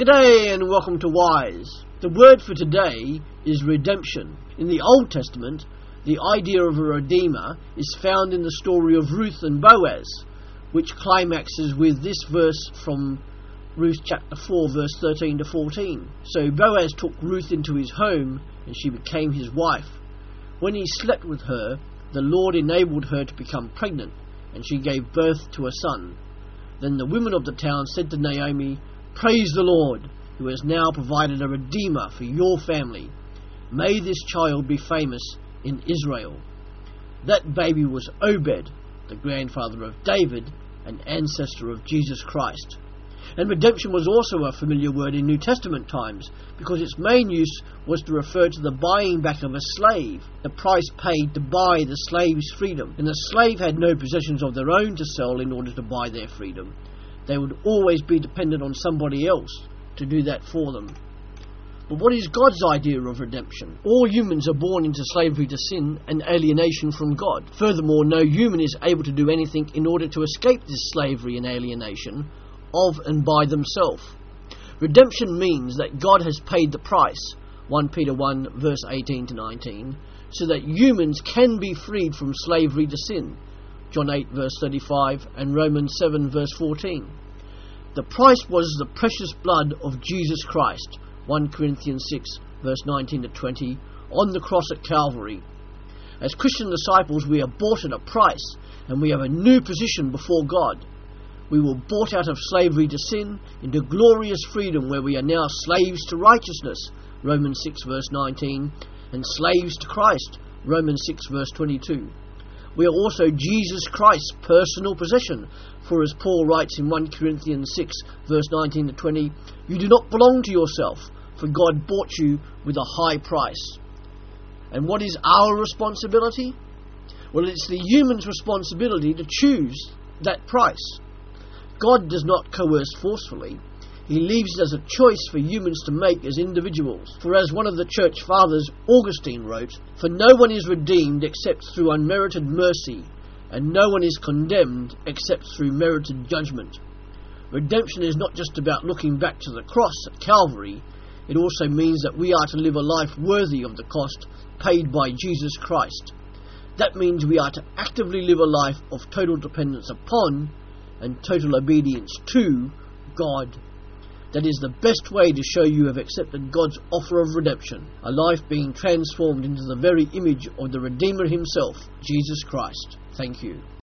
G'day and welcome to Wise. The word for today is redemption. In the Old Testament, the idea of a redeemer is found in the story of Ruth and Boaz, which climaxes with this verse from Ruth chapter 4, verse 13 to 14. So Boaz took Ruth into his home, and she became his wife. When he slept with her, the Lord enabled her to become pregnant, and she gave birth to a son. Then the women of the town said to Naomi, Praise the Lord, who has now provided a redeemer for your family. May this child be famous in Israel. That baby was Obed, the grandfather of David, an ancestor of Jesus Christ. And redemption was also a familiar word in New Testament times because its main use was to refer to the buying back of a slave, the price paid to buy the slave's freedom. And the slave had no possessions of their own to sell in order to buy their freedom. They would always be dependent on somebody else to do that for them. But what is God's idea of redemption? All humans are born into slavery to sin and alienation from God. Furthermore, no human is able to do anything in order to escape this slavery and alienation of and by themselves. Redemption means that God has paid the price, 1 Peter 1 verse 18 to 19, so that humans can be freed from slavery to sin, John 8 verse 35 and Romans 7 verse 14. The price was the precious blood of Jesus Christ, 1 Corinthians 6 verse 19 to 20, on the cross at Calvary. As Christian disciples, we are bought at a price and we have a new position before God. We were bought out of slavery to sin into glorious freedom where we are now slaves to righteousness, Romans 6 verse 19, and slaves to Christ, Romans 6 verse 22. We are also Jesus Christ's personal possession, for as Paul writes in 1 Corinthians 6 verse 19 to 20, you do not belong to yourself, for God bought you with a high price. And what is our responsibility? Well, it's the human's responsibility to choose that price. God does not coerce forcefully. He leaves it as a choice for humans to make as individuals. For as one of the church fathers, Augustine, wrote, For no one is redeemed except through unmerited mercy, and no one is condemned except through merited judgment. Redemption is not just about looking back to the cross at Calvary, it also means that we are to live a life worthy of the cost paid by Jesus Christ. That means we are to actively live a life of total dependence upon and total obedience to God. That is the best way to show you have accepted God's offer of redemption, a life being transformed into the very image of the Redeemer himself, Jesus Christ. Thank you.